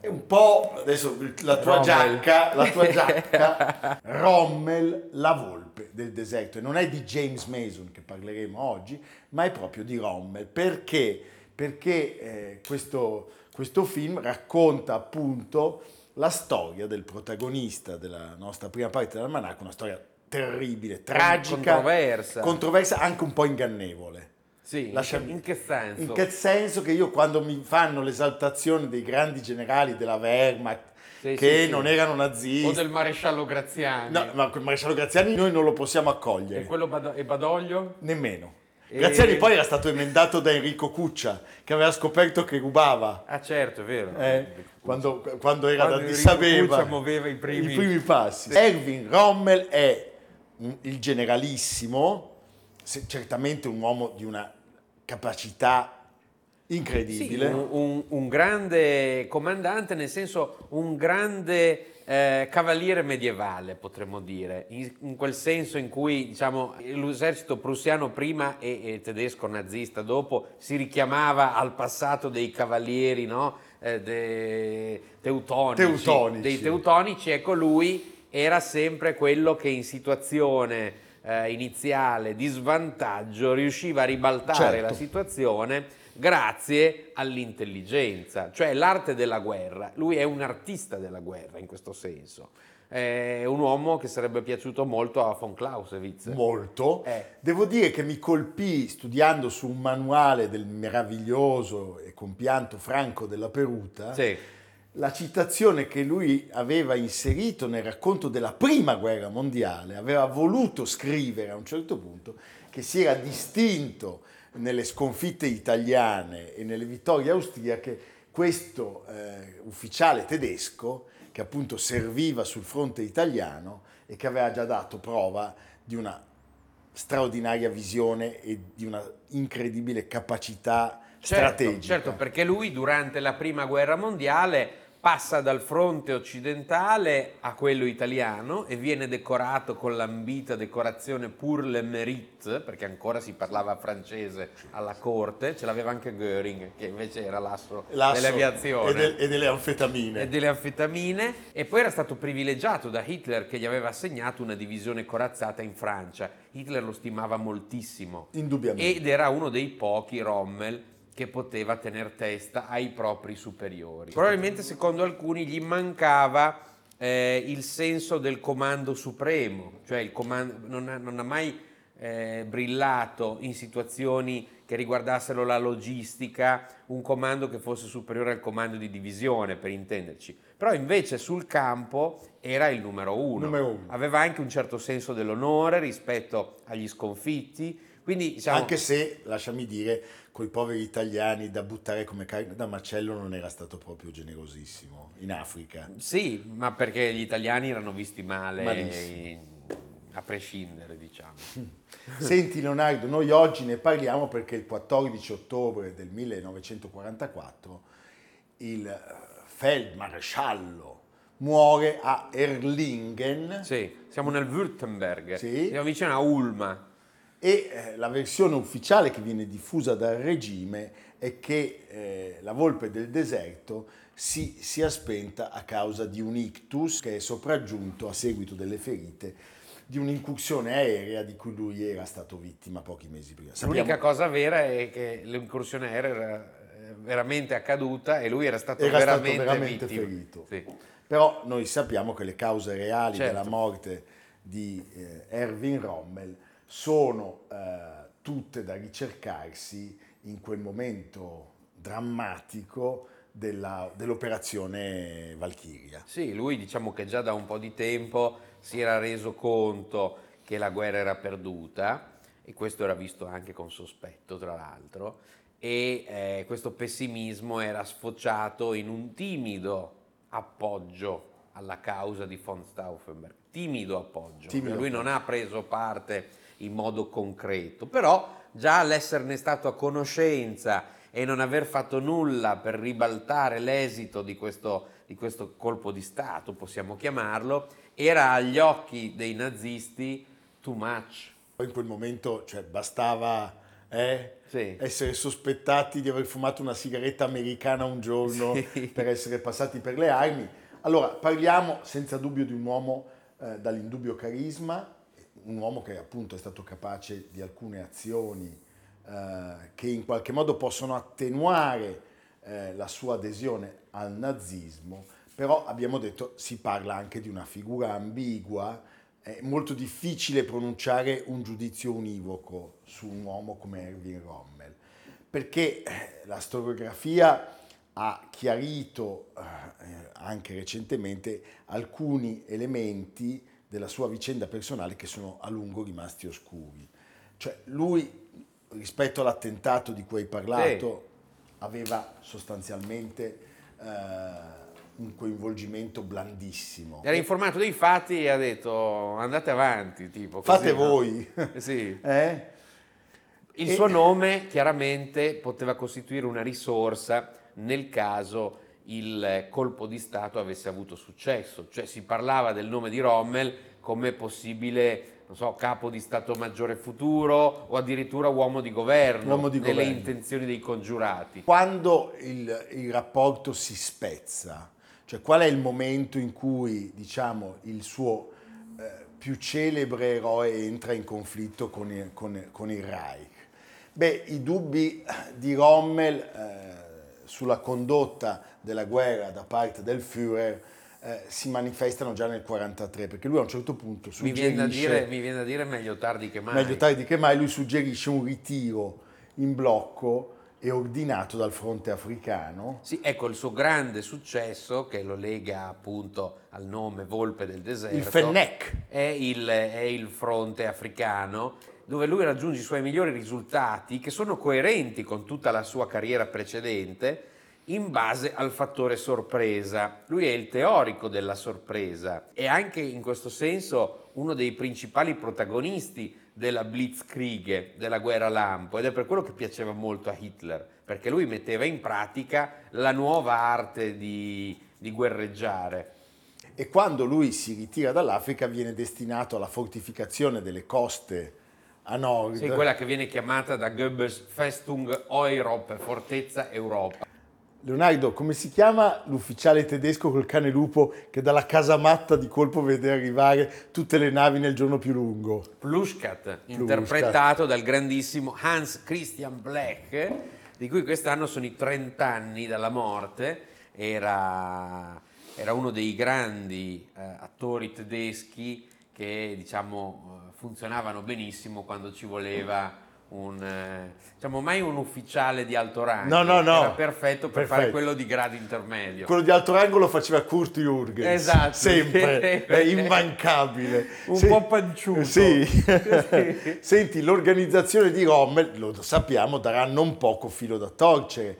È un po' adesso la tua Rommel. giacca, la tua giacca, Rommel, la volpe del deserto. E non è di James Mason che parleremo oggi, ma è proprio di Rommel. Perché? Perché eh, questo, questo film racconta appunto la storia del protagonista della nostra prima parte dell'almanacco, una storia terribile, tragica, controversa. controversa, anche un po' ingannevole. Sì, Lasciami- in che senso? In che senso che io quando mi fanno l'esaltazione dei grandi generali della Wehrmacht Sì, che sì, sì. non erano O nazisti, del maresciallo Graziani. no, ma quel maresciallo Graziani noi non lo possiamo accogliere, E quello Bado- e Badoglio? nemmeno. E- Graziani poi era stato emendato da Enrico Cuccia che aveva scoperto che rubava Ah certo, è vero. eh, quando, quando era Quando da Enrico Abeba Cuccia muoveva i primi- passi. Erwin Rommel è il generalissimo, certamente un uomo di una capacità Sì, incredibile. un, un- un grande comandante, nel senso un grande eh, cavaliere medievale, potremmo dire, in, in quel senso in cui diciamo, l'esercito prussiano prima e, e tedesco nazista dopo si richiamava al passato dei cavalieri no? Eh, de- teutonici, Teutonici. dei teutonici, ecco lui era sempre quello che in situazione eh, iniziale di svantaggio riusciva a ribaltare Certo. la situazione grazie all'intelligenza, cioè l'arte della guerra. Lui è un artista della guerra in questo senso. È un uomo che sarebbe piaciuto molto a von Clausewitz. molto. Eh. Devo dire che mi colpì studiando su un manuale del meraviglioso e compianto Franco della Peruta Sì. La citazione che lui aveva inserito nel racconto della prima guerra mondiale, aveva voluto scrivere a un certo punto che si era distinto nelle sconfitte italiane e nelle vittorie austriache questo eh, ufficiale tedesco che appunto serviva sul fronte italiano e che aveva già dato prova di una straordinaria visione e di una incredibile capacità Certo, strategica. certo, perché lui durante la prima guerra mondiale passa dal fronte occidentale a quello italiano e viene decorato con l'ambita decorazione pour le mérite, perché ancora si parlava francese alla corte, ce l'aveva anche Göring, che invece era l'asso, L'asso dell'aviazione e, del- e delle anfetamine. e delle anfetamine e poi era stato privilegiato da Hitler che gli aveva assegnato una divisione corazzata in Francia. Hitler lo stimava moltissimo Indubbiamente. ed era uno dei pochi Rommel che poteva tener testa ai propri superiori. Probabilmente secondo alcuni gli mancava eh, il senso del comando supremo, cioè il comando, non, ha, non ha mai eh, brillato in situazioni che riguardassero la logistica, un comando che fosse superiore al comando di divisione, per intenderci. Però invece sul campo era il numero uno. Numero uno. Aveva anche un certo senso dell'onore rispetto agli sconfitti. Quindi, diciamo, Anche se, lasciami dire, coi poveri italiani da buttare come carne da macello non era stato proprio generosissimo in Africa. Sì, ma perché gli italiani erano visti male, Malissimo. a prescindere, diciamo. Senti Leonardo, noi oggi ne parliamo perché il 14 ottobre del 1944 il eh, feldmaresciallo muore a Erlingen Sì, siamo nel Württemberg, Sì. siamo vicino a Ulma. E eh, la versione ufficiale che viene diffusa dal regime è che eh, la volpe del deserto si sia spenta a causa di un ictus che è sopraggiunto a seguito delle ferite di un'incursione aerea di cui lui era stato vittima pochi mesi prima. L'unica Sappiamo- cosa vera è che l'incursione aerea era eh, veramente accaduta e lui era stato Era stato veramente, veramente vittima. ferito. Sì. Però noi sappiamo che le cause reali Certo. della morte di eh, Erwin Rommel sono eh, tutte da ricercarsi in quel momento drammatico della- dell'operazione Valchiria. Sì, lui diciamo che già da un po' di tempo si era reso conto che la guerra era perduta e questo era visto anche con sospetto tra l'altro e eh, questo pessimismo era sfociato in un timido appoggio alla causa di von Stauffenberg. Timido appoggio. Timido lui appoggio. non ha preso parte in modo concreto, però già l'esserne stato a conoscenza e non aver fatto nulla per ribaltare l'esito di questo, di questo colpo di Stato, possiamo chiamarlo, era agli occhi dei nazisti too much. Poi in quel momento cioè, bastava eh, Sì. essere sospettati di aver fumato una sigaretta americana un giorno Sì. per essere passati per le armi. Allora, parliamo senza dubbio di un uomo eh, dall'indubbio carisma, un uomo che appunto è stato capace di alcune azioni eh, che in qualche modo possono attenuare eh, la sua adesione al nazismo, però abbiamo detto si parla anche di una figura ambigua, è molto difficile pronunciare un giudizio univoco su un uomo come Erwin Rommel, perché eh, la storiografia ha chiarito eh, anche recentemente alcuni elementi della sua vicenda personale che sono a lungo rimasti oscuri. Cioè lui, rispetto all'attentato di cui hai parlato, aveva sostanzialmente eh, un coinvolgimento blandissimo. Era informato dei fatti e ha detto andate avanti, tipo. così, Fate no? voi. Sì. Eh? Il E- suo nome chiaramente poteva costituire una risorsa nel caso il colpo di Stato avesse avuto successo, cioè si parlava del nome di Rommel come possibile non so, capo di Stato Maggiore futuro o addirittura uomo di governo Uomo di nelle governo. intenzioni dei congiurati. Quando il, il rapporto si spezza, cioè qual è il momento in cui diciamo, il suo eh, più celebre eroe entra in conflitto con il, con- con il Reich? Beh, i dubbi di Rommel eh, sulla condotta della guerra da parte del Führer eh, si manifestano già nel 1943, perché lui a un certo punto Mi viene, suggerisce... dire, mi viene da dire meglio tardi che mai. Meglio tardi che mai, lui suggerisce un ritiro in blocco e ordinato dal fronte africano. Sì, ecco il suo grande successo, che lo lega appunto al nome Volpe del Deserto. Il Fennec. È il, è il fronte africano, dove lui raggiunge i suoi migliori risultati, che sono coerenti con tutta la sua carriera precedente, in base al fattore sorpresa. Lui è il teorico della sorpresa e anche in questo senso uno dei principali protagonisti della Blitzkrieg, della guerra lampo, ed è per quello che piaceva molto a Hitler, perché lui metteva in pratica la nuova arte di, di guerreggiare. E quando lui si ritira dall'Africa viene destinato alla fortificazione delle coste a nord. Sì, quella che viene chiamata da Goebbels Festung Europa, fortezza Europa. Leonardo, come si chiama l'ufficiale tedesco col cane lupo che dalla casamatta di colpo vede arrivare tutte le navi nel giorno più lungo? Plushkat, interpretato dal grandissimo Hans Christian Black, di cui quest'anno sono i 30 anni dalla morte, era, era uno dei grandi eh, attori tedeschi che diciamo funzionavano benissimo quando ci voleva un, eh, diciamo mai un ufficiale di alto rango, No, no, no. era perfetto per fare Perfetto. quello di grado intermedio. Quello di alto rango lo faceva Kurt Jürgens. Esatto. Sempre, è immancabile. Un Sì. po' panciuto. Sì. Senti, l'organizzazione di Rommel, lo sappiamo, darà non poco filo da torcere eh,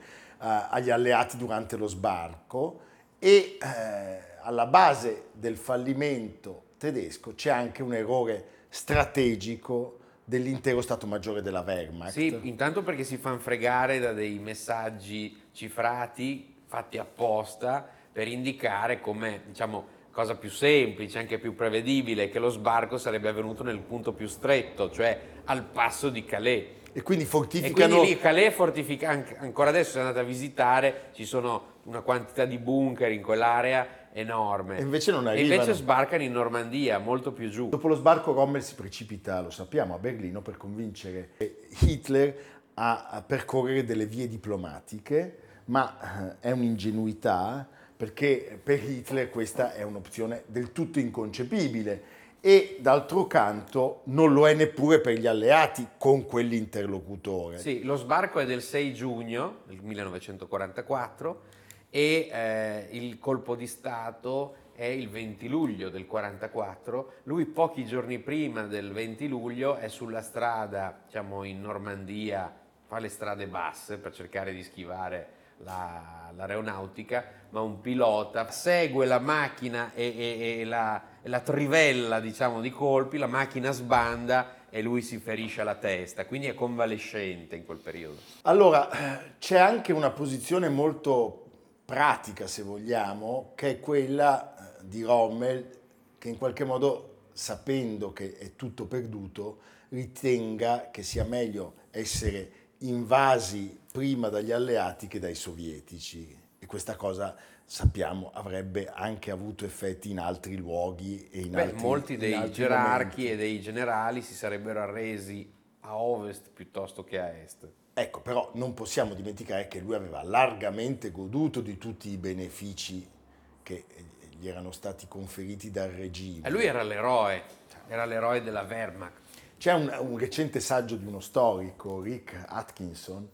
agli alleati durante lo sbarco e eh, alla base del fallimento tedesco c'è anche un errore strategico dell'intero Stato Maggiore della Wehrmacht. Sì, intanto perché si fanno fregare da dei messaggi cifrati fatti apposta per indicare come, diciamo, cosa più semplice, anche più prevedibile, che lo sbarco sarebbe avvenuto nel punto più stretto, cioè al passo di Calais. E quindi E fortificano... quindi lì Calais fortifica- ancora adesso se andate a visitare, ci sono una quantità di bunker in quell'area enorme. E invece non E arrivano. invece sbarcano in Normandia, molto più giù. Dopo lo sbarco Rommel si precipita, lo sappiamo, a Berlino per convincere Hitler a, a percorrere delle vie diplomatiche, ma eh, è un'ingenuità perché per Hitler questa è un'opzione del tutto inconcepibile e d'altro canto non lo è neppure per gli alleati con quell'interlocutore. Sì, lo sbarco è del 6 giugno del 1944 e eh, il colpo di Stato è il 20 luglio del 44. Lui pochi giorni prima del 20 luglio è sulla strada, diciamo in Normandia, fa le strade basse per cercare di schivare la- l'aeronautica, ma un pilota segue la macchina e, e- e la, la trivella diciamo, di colpi, la macchina sbanda e lui si ferisce alla testa, quindi è convalescente in quel periodo. Allora, eh, c'è anche una posizione molto pratica, se vogliamo, che è quella eh, di Rommel, che in qualche modo, sapendo che è tutto perduto, ritenga che sia meglio essere invasi prima dagli alleati che dai sovietici. E questa cosa, sappiamo, avrebbe anche avuto effetti in altri luoghi e in Beh, altri molti dei gerarchi momenti. e dei generali si sarebbero arresi a ovest piuttosto che a est. Ecco, però non possiamo dimenticare che lui aveva largamente goduto di tutti i benefici che eh, gli erano stati conferiti dal regime. E lui era l'eroe, era l'eroe della Wehrmacht. C'è un, un recente saggio di uno storico, Rick Atkinson,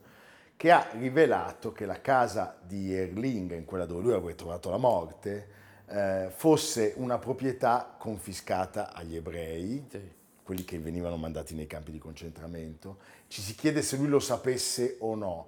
che ha rivelato che la casa di Erlinga, in quella dove lui aveva trovato la morte, eh, fosse una proprietà confiscata agli ebrei, Sì. Quelli che venivano mandati nei campi di concentramento. Ci si chiede se lui lo sapesse o no.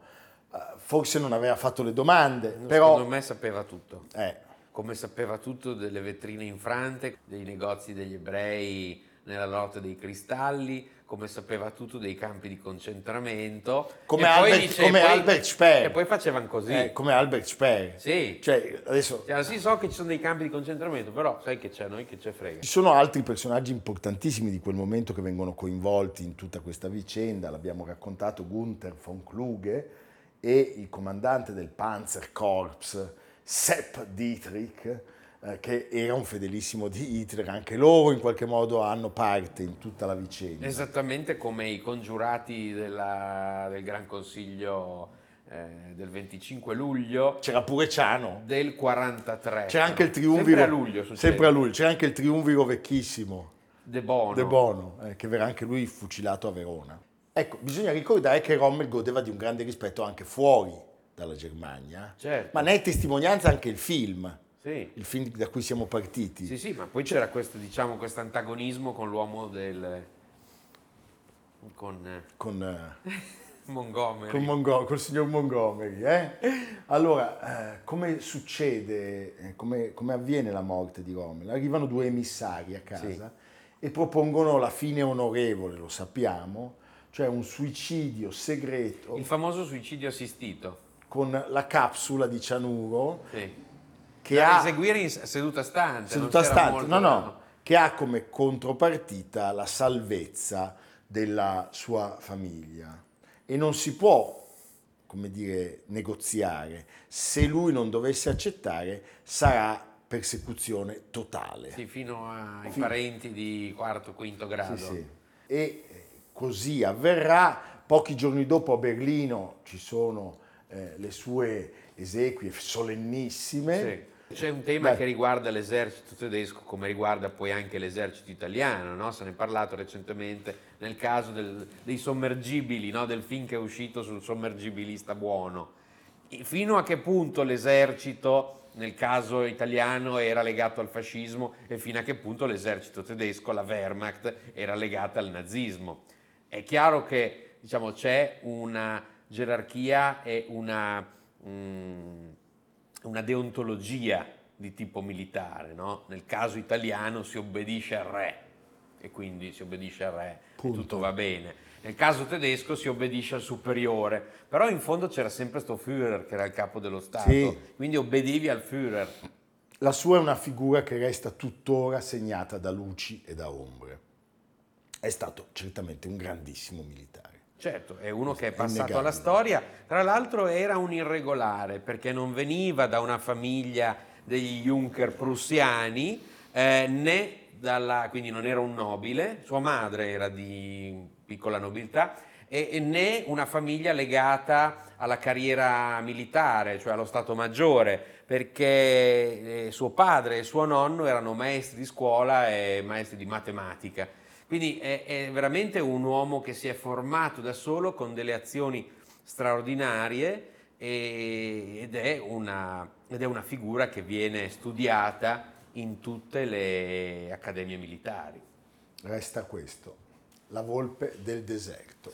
Eh, forse non aveva fatto le domande, però... Secondo me sapeva tutto. eh, Come sapeva tutto delle vetrine infrante, dei negozi degli ebrei nella lotta dei cristalli, come sapeva tutto dei campi di concentramento. Come Albert- come e poi- Albert Speer. E poi facevano così. eh, come Albert Speer. Sì. Cioè, adesso Cioè, sì, so che ci sono dei campi di concentramento, però sai che c'è, noi che ce frega. Ci sono altri personaggi importantissimi di quel momento che vengono coinvolti in tutta questa vicenda, l'abbiamo raccontato Gunther von Kluge e il comandante del Panzerkorps Sepp Dietrich, eh, che era un fedelissimo di Hitler, anche loro in qualche modo hanno parte in tutta la vicenda. Esattamente come i congiurati della- del Gran Consiglio eh, del 25 luglio C'era pure Ciano, del 43. c'era anche il Sempre triumviro, a luglio succede. sempre a luglio, c'era anche il triumviro vecchissimo. De Bono. De Bono, eh, che verrà anche lui fucilato a Verona. Ecco, bisogna ricordare che Rommel godeva di un grande rispetto anche fuori dalla Germania, Certo. ma ne è testimonianza anche il film, Sì. il film da cui siamo partiti. Sì, sì, ma poi c'era questo, diciamo, questo antagonismo con l'uomo del... con Con, eh, Montgomery. con Mongo- col signor Montgomery. eh? Allora, eh, come succede, eh, come, come avviene la morte di Rommel? Arrivano due emissari a casa Sì. e propongono la fine onorevole, lo sappiamo, cioè un suicidio segreto Il famoso suicidio assistito. con la capsula di cianuro Sì. Che da ha eseguire in seduta stante. seduta stante, no, no, che ha come contropartita la salvezza della sua famiglia e non si può, come dire, negoziare. Se lui non dovesse accettare, sarà persecuzione totale. Sì, fino ai Sì. parenti di quarto, quinto grado. Sì, sì. E così avverrà. Pochi giorni dopo a Berlino ci sono eh, le sue esequie solennissime. Sì. C'è un tema Beh. che riguarda l'esercito tedesco come riguarda poi anche l'esercito italiano, no? se ne è parlato recentemente nel caso del- dei sommergibili, no? del film che è uscito sul sommergibilista buono. E Fino a che punto l'esercito nel caso italiano era legato al fascismo e fino a che punto l'esercito tedesco, la Wehrmacht, era legata al nazismo. È chiaro che diciamo, c'è una gerarchia e una, mm, una deontologia di tipo militare. no? Nel caso italiano si obbedisce al re e quindi si obbedisce al re e Punto. tutto va bene. Nel caso tedesco si obbedisce al superiore, però in fondo c'era sempre sto Führer che era il capo dello Stato, Sì. quindi obbedivi al Führer. La sua è una figura che resta tuttora segnata da luci e da ombre. È stato certamente un grandissimo militare. Certo, è uno che è passato alla storia, tra l'altro era un irregolare perché non veniva da una famiglia degli Junker prussiani, eh, né dalla, quindi non era un nobile, sua madre era di piccola nobiltà, e, e né una famiglia legata alla carriera militare, cioè allo Stato Maggiore, perché eh, suo padre e suo nonno erano maestri di scuola e maestri di matematica. Quindi è, è veramente un uomo che si è formato da solo con delle azioni straordinarie ed, è una, ed è una figura che viene studiata in tutte le accademie militari. Resta questo, la volpe del deserto.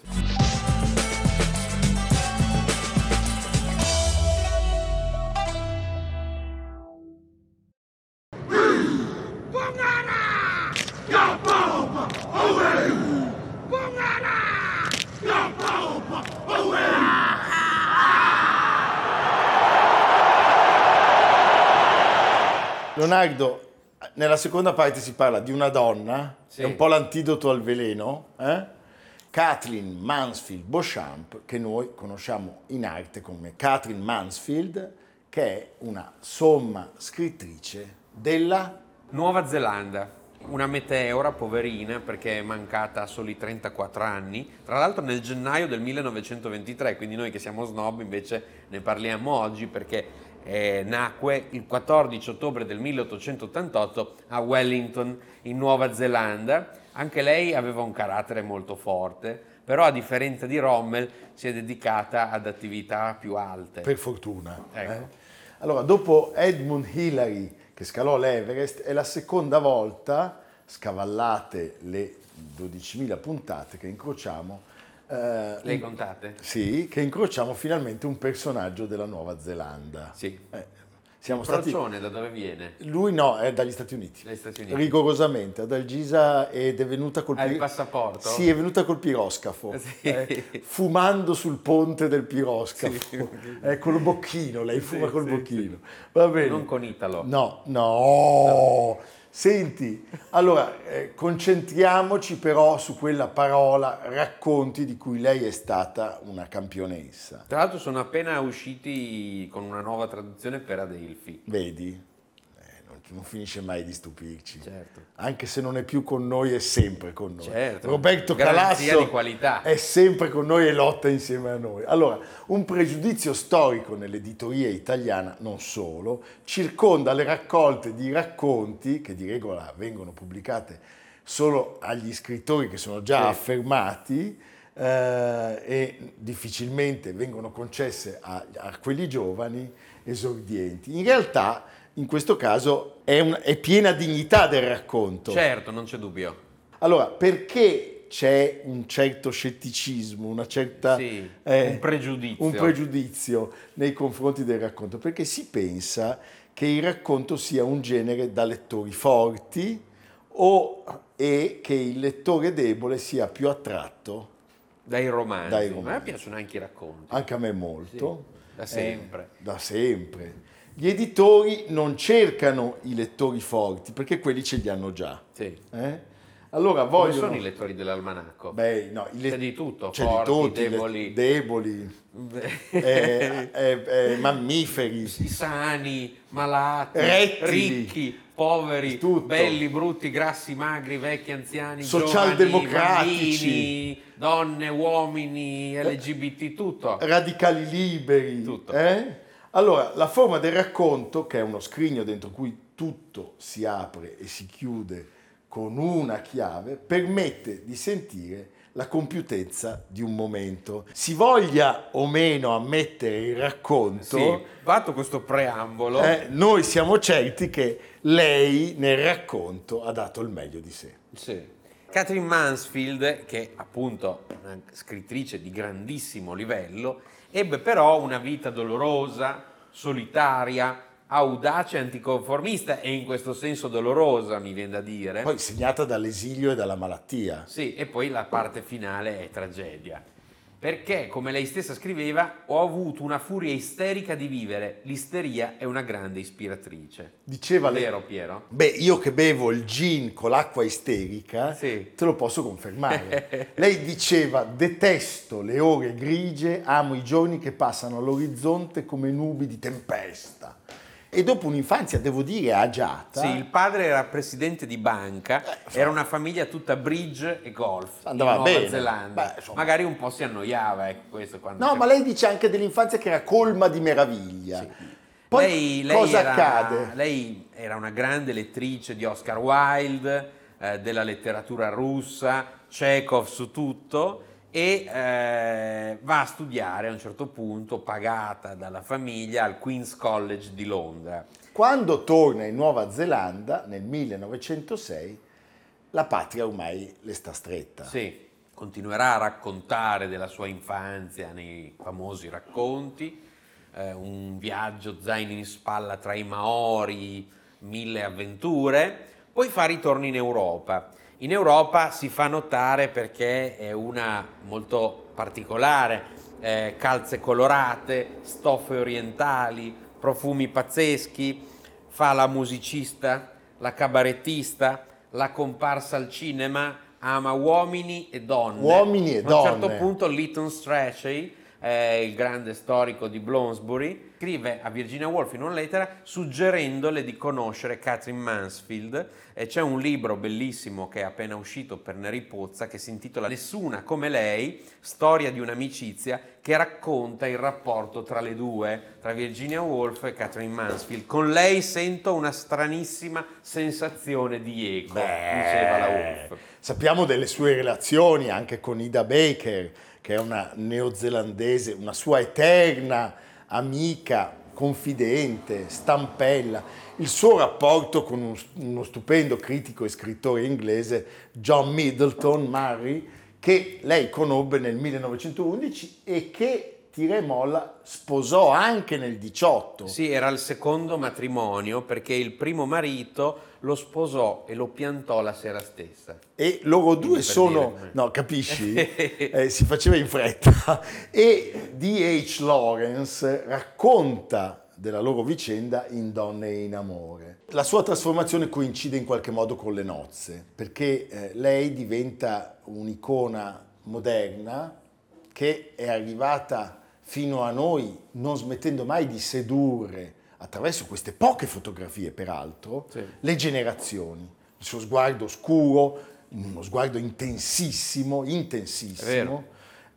Leonardo, nella seconda parte si parla di una donna, Sì. è un po' l'antidoto al veleno, eh? Kathleen Mansfield Beauchamp, che noi conosciamo in arte come Kathleen Mansfield, che è una somma scrittrice della... Nuova Zelanda, una meteora poverina perché è mancata a soli 34 anni, tra l'altro nel gennaio del 1923, quindi noi che siamo snob invece ne parliamo oggi perché eh, nacque il 14 ottobre del 1888 a Wellington in Nuova Zelanda. Anche lei aveva un carattere molto forte, però a differenza di Rommel si è dedicata ad attività più alte. Per fortuna. Ecco. eh. Allora, dopo Edmund Hillary che scalò l'Everest, è la seconda volta, scavallate le 12.000 puntate che incrociamo, eh, Lei contate? Sì, che incrociamo finalmente un personaggio della Nuova Zelanda. Sì. Eh, siamo stati... Procione da dove viene? Lui no, è dagli Stati Uniti. Dagli Stati Uniti. Rigorosamente, ad Algisa ed è venuta col Ha il pi- passaporto? Sì, è venuta col piroscafo, Sì. eh, fumando sul ponte del piroscafo. Eh, col bocchino, lei fuma Sì, col sì, bocchino. Va bene. Non con Italo. No, no. Senti, allora eh, concentriamoci però su quella parola racconti di cui lei è stata una campionessa. Tra l'altro sono appena usciti con una nuova traduzione per Adelphi. Vedi? Non, finisce mai di stupirci. Certo. Anche se non è più con noi, è sempre con noi. Certo. Roberto Calasso è sempre con noi e lotta insieme a noi. Allora, un pregiudizio storico nell'editoria italiana, non solo, circonda le raccolte di racconti che di regola vengono pubblicate solo agli scrittori che sono già Sì. affermati eh, e difficilmente vengono concesse a, a quelli giovani esordienti. In realtà, in questo caso, è, un- è piena dignità del racconto. Certo, non c'è dubbio. Allora, perché c'è un certo scetticismo, una certa, Sì, eh, un pregiudizio. un pregiudizio nei confronti del racconto? Perché si pensa che il racconto sia un genere da lettori forti o, e che il lettore debole sia più attratto, Dai romanzi. Dai A me romanzi. piacciono anche i racconti. anche a me molto. Sì, da Eh, sempre. da sempre. Gli editori non cercano i lettori forti perché quelli ce li hanno già. Sì. eh? Allora Come vogliono... sono i lettori dell'almanacco? Beh, no, i C'è di tutto, c'è forti, di tutti, deboli. deboli, eh, eh, eh, mammiferi, sani, malati, Rettili. ricchi, poveri, Tutto. belli, brutti, grassi, magri, vecchi, anziani, Socialdemocratici. bambini, donne, uomini, LGBT, tutto. radicali liberi. Tutto. eh? Allora, la forma del racconto, che è uno scrigno dentro cui tutto si apre e si chiude con una chiave, permette di sentire la compiutezza di un momento. Si voglia o meno ammettere il racconto, Sì, fatto questo preambolo, eh, noi siamo certi che lei nel racconto ha dato il meglio di sé. Sì. Catherine Mansfield, che è appunto una scrittrice di grandissimo livello, ebbe però una vita dolorosa, solitaria, audace anticonformista e in questo senso dolorosa, mi viene da dire. Poi segnata dall'esilio e dalla malattia. Sì, e poi la parte finale è tragedia. Perché, come lei stessa scriveva, ho avuto una furia isterica di vivere. L'isteria è una grande ispiratrice. Diceva lei- Vero, Piero? Beh, io che bevo il gin con l'acqua isterica, Sì. te lo posso confermare. Lei diceva, detesto le ore grigie, amo i giorni che passano all'orizzonte come nubi di tempesta. E dopo un'infanzia, devo dire, agiata, Sì, il padre era presidente di banca, era una famiglia tutta bridge e golf Andava bene. Zelanda. Beh, insomma. Magari un po' si annoiava, ecco questo quando no, c'è- ma lei dice anche dell'infanzia che era colma di meraviglia. Poi lei, lei cosa era, accade? Lei era una grande lettrice di Oscar Wilde, eh, della letteratura russa, Chekhov su tutto e eh, va a studiare a un certo punto, pagata dalla famiglia, al Queen's College di Londra. Quando torna in Nuova Zelanda, nel 1906, la patria ormai le sta stretta. Sì, continuerà a raccontare della sua infanzia nei famosi racconti, eh, un viaggio zaino in spalla tra i Maori, mille avventure, poi fa ritorno in Europa. In Europa si fa notare perché è una molto particolare, eh, calze colorate, stoffe orientali, profumi pazzeschi, fa la musicista, la cabarettista, la comparsa al cinema, ama uomini e donne. Uomini e A un certo donne. punto Lytton Strachey, eh, il grande storico di Bloomsbury, scrive a Virginia Woolf in una lettera suggerendole di conoscere Catherine Mansfield. E c'è un libro bellissimo che è appena uscito per Neri Pozza che si intitola Nessuna come lei, storia di un'amicizia che racconta il rapporto tra le due, tra Virginia Woolf e Catherine Mansfield. Con lei sento una stranissima sensazione di eco, diceva la Woolf. Sappiamo delle sue relazioni anche con Ida Baker, che è una neozelandese, una sua eterna amica, confidente, stampella. Il suo rapporto con un- uno stupendo critico e scrittore inglese, John Middleton Murray, che lei conobbe nel 1911 e che tira e molla sposò anche nel 18. Sì, era il secondo matrimonio perché il primo marito lo sposò e lo piantò la sera stessa. E loro due sono, dire. no, capisci? Eh, si faceva in fretta. E D.H. Lawrence racconta della loro vicenda in Donne in amore. La sua trasformazione coincide in qualche modo con le nozze, perché eh, lei diventa un'icona moderna che è arrivata fino a noi non smettendo mai di sedurre attraverso queste poche fotografie peraltro Sì. le generazioni. Il suo sguardo scuro, uno sguardo intensissimo, intensissimo,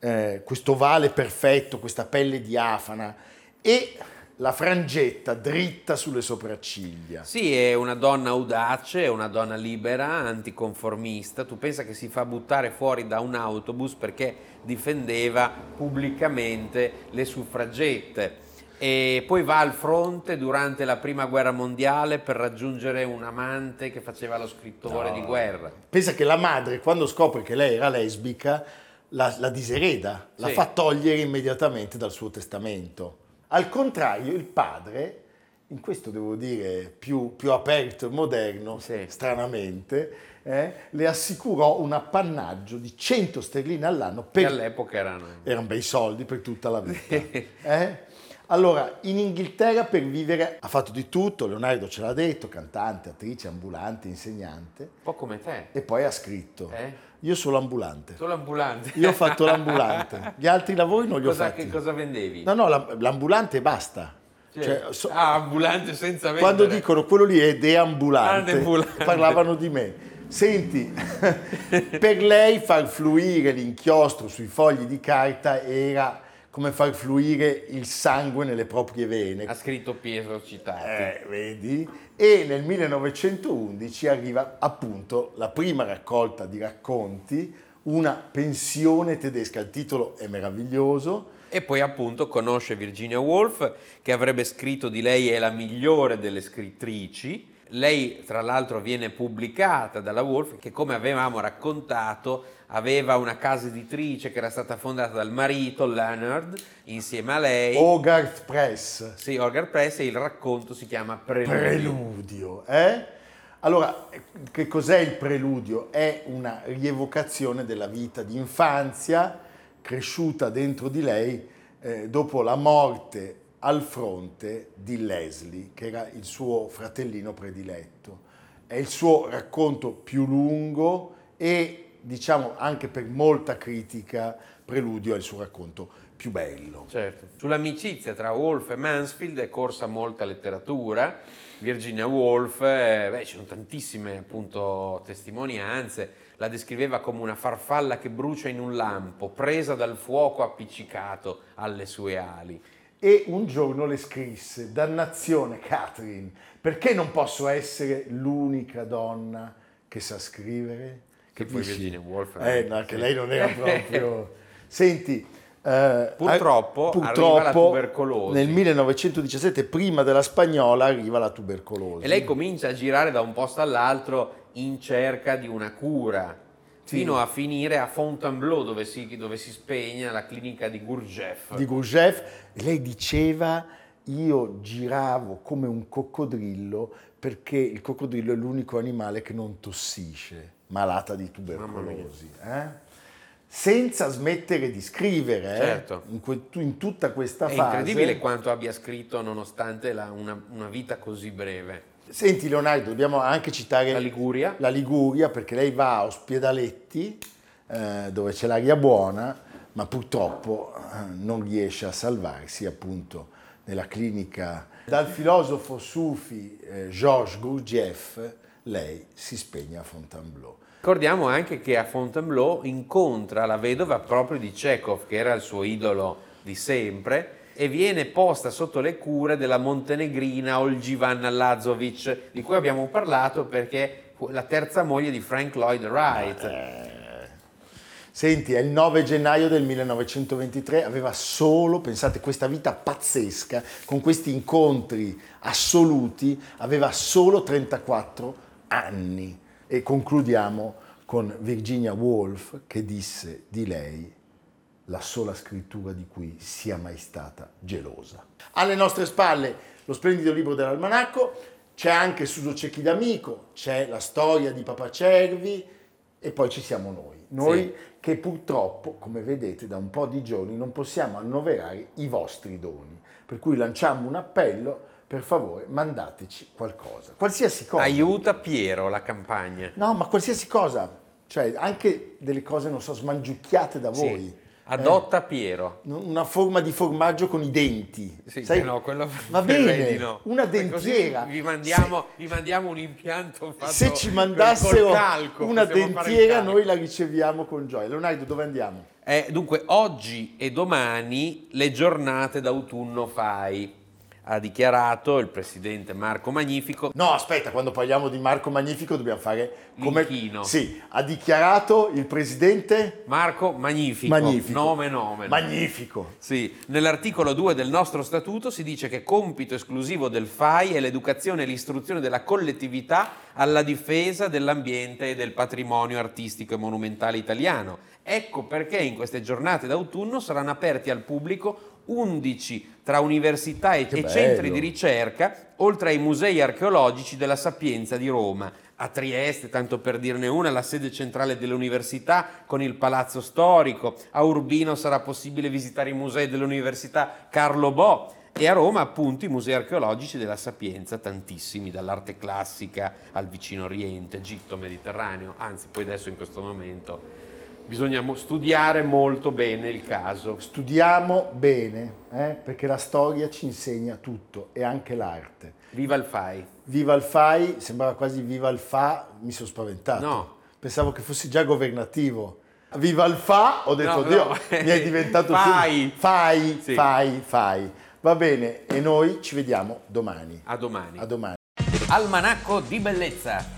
eh, questo ovale perfetto, questa pelle diafana e la frangetta dritta sulle sopracciglia. Sì, è una donna audace, è una donna libera, anticonformista. Tu pensa che si fa buttare fuori da un autobus perché difendeva pubblicamente le suffragette. E poi va al fronte durante la prima guerra mondiale per raggiungere un amante che faceva lo scrittore di guerra. Pensa che la madre, quando scopre che lei era lesbica, la, la disereda, la Sì. fa togliere immediatamente dal suo testamento. Al contrario, il padre, in questo devo dire più, più aperto e moderno, Sì. stranamente, eh, le assicurò un appannaggio di 100 sterline all'anno Che per all'epoca erano... erano bei soldi per tutta la vita. eh? Allora, in Inghilterra per vivere ha fatto di tutto, Leonardo ce l'ha detto, cantante, attrice, ambulante, insegnante, Un po' come te. e poi ha scritto, Eh? Io sono ambulante. Solo ambulante. Io ho fatto l'ambulante, gli altri lavori non li ho cosa, fatti. Che cosa vendevi? No, no, la- l'ambulante basta. Cioè, Cioè, so- ah, ambulante senza vendere. quando dicono quello lì è deambulante, Ah, deambulante. parlavano di me. Senti, per lei far fluire l'inchiostro sui fogli di carta era come far fluire il sangue nelle proprie vene. Ha scritto Pietro Citati. Eh, vedi? E nel 1911 arriva appunto la prima raccolta di racconti, una pensione tedesca. Il titolo è meraviglioso. E poi appunto conosce Virginia Woolf che avrebbe scritto di lei è la migliore delle scrittrici. Lei tra l'altro viene pubblicata dalla Woolf che come avevamo raccontato aveva una casa editrice che era stata fondata dal marito Leonard insieme a lei. Hogarth Press. Sì, Orgar Press e il racconto si chiama Preludio. Preludio, eh? Allora, che cos'è il preludio? È una rievocazione della vita di infanzia cresciuta dentro di lei eh, dopo la morte al fronte di Leslie, che era il suo fratellino prediletto. È il suo racconto più lungo e, diciamo, anche per molta critica, Preludio il suo racconto più bello. Certo. Sull'amicizia tra Woolf e Mansfield è corsa molta letteratura. Virginia Woolf, eh, beh, ci sono tantissime appunto testimonianze, la descriveva come una farfalla che brucia in un lampo, presa dal fuoco appiccicato alle sue ali. E un giorno le scrisse, dannazione Catherine, perché non posso essere l'unica donna che sa scrivere? Che poi? Virginia Woolf Eh, no, che lei non era proprio... Senti, eh, Purtroppo arriva la tubercolosi. Nel 1917, prima della spagnola, arriva la tubercolosi. E lei comincia a girare da un posto all'altro in cerca di una cura. Fino a finire a Fontainebleau dove si, dove si spegne la clinica di Gurdjieff. di Gurdjieff, lei diceva io giravo come un coccodrillo perché il coccodrillo è l'unico animale che non tossisce, malata di tubercolosi. eh? Senza smettere di scrivere, eh, Certo. in, que- in tutta questa È fase. incredibile quanto abbia scritto nonostante la- una, una vita così breve. Senti Leonardo, dobbiamo anche citare La Liguria? la Liguria, perché lei va a Ospedaletti, eh, dove c'è l'aria buona, ma purtroppo eh, non riesce a salvarsi appunto nella clinica. Dal filosofo sufi eh, Georges Gurdjieff, lei si spegne a Fontainebleau. Ricordiamo anche che a Fontainebleau incontra la vedova proprio di Chekhov, che era il suo idolo di sempre, e viene posta sotto le cure della montenegrina Olgivanna Lazovic, di cui abbiamo parlato perché fu la terza moglie di Frank Lloyd Wright. Senti, è il 9 gennaio del 1923, aveva solo, pensate, questa vita pazzesca, con questi incontri assoluti, aveva solo 34 anni. E concludiamo con Virginia Woolf che disse di lei la sola scrittura di cui sia mai stata gelosa. Alle nostre spalle lo splendido libro dell'almanacco, c'è anche Suso Cecchi d'Amico, c'è la storia di Papa Cervi e poi ci siamo noi. Noi Sì. che purtroppo, come vedete, da un po' di giorni non possiamo annoverare i vostri doni. Per cui lanciamo un appello, per favore mandateci qualcosa, qualsiasi cosa. Aiuta Piero la campagna. No, ma qualsiasi cosa, cioè anche delle cose, non so, smangiucchiate da Sì. voi. Adotta Piero. Eh, una forma di formaggio con i denti. Sì, Sai- no, quello Va bene, di no. una dentiera. Vi mandiamo, vi mandiamo un impianto fatto Se ci mandassero calco, una dentiera, noi la riceviamo con gioia. Leonardo, dove andiamo? Eh, dunque, oggi e domani le giornate d'autunno fai. Ha dichiarato il presidente Marco Magnifico. No, aspetta, quando parliamo di Marco Magnifico dobbiamo fare come... L'inchino. Sì, ha dichiarato il presidente Marco Magnifico, Magnifico. nome nome. Magnifico. Sì, nell'articolo 2 del nostro statuto si dice che compito esclusivo del FAI è l'educazione e l'istruzione della collettività alla difesa dell'ambiente e del patrimonio artistico e monumentale italiano. Ecco perché in queste giornate d'autunno saranno aperti al pubblico 11 tra università e, e centri di ricerca, oltre ai musei archeologici della Sapienza di Roma. A Trieste, tanto per dirne una, la sede centrale dell'università con il Palazzo Storico. A Urbino sarà possibile visitare i musei dell'Università Carlo Bo. E a Roma, appunto, i musei archeologici della Sapienza, tantissimi, dall'arte classica al vicino Oriente, Egitto, Mediterraneo. Anzi, poi adesso in questo momento bisogna studiare molto bene il caso. Studiamo bene, eh, perché la storia ci insegna tutto e anche l'arte. Viva il FAI! Viva il FAI, sembrava quasi viva il FA, mi sono spaventato. No. Pensavo che fosse già governativo. Viva il FA, ho detto, No, Dio, no. mi è diventato... Fai. Fai, Sì. fai, fai. Va bene, e noi ci vediamo domani. A domani. A domani. Almanacco di bellezza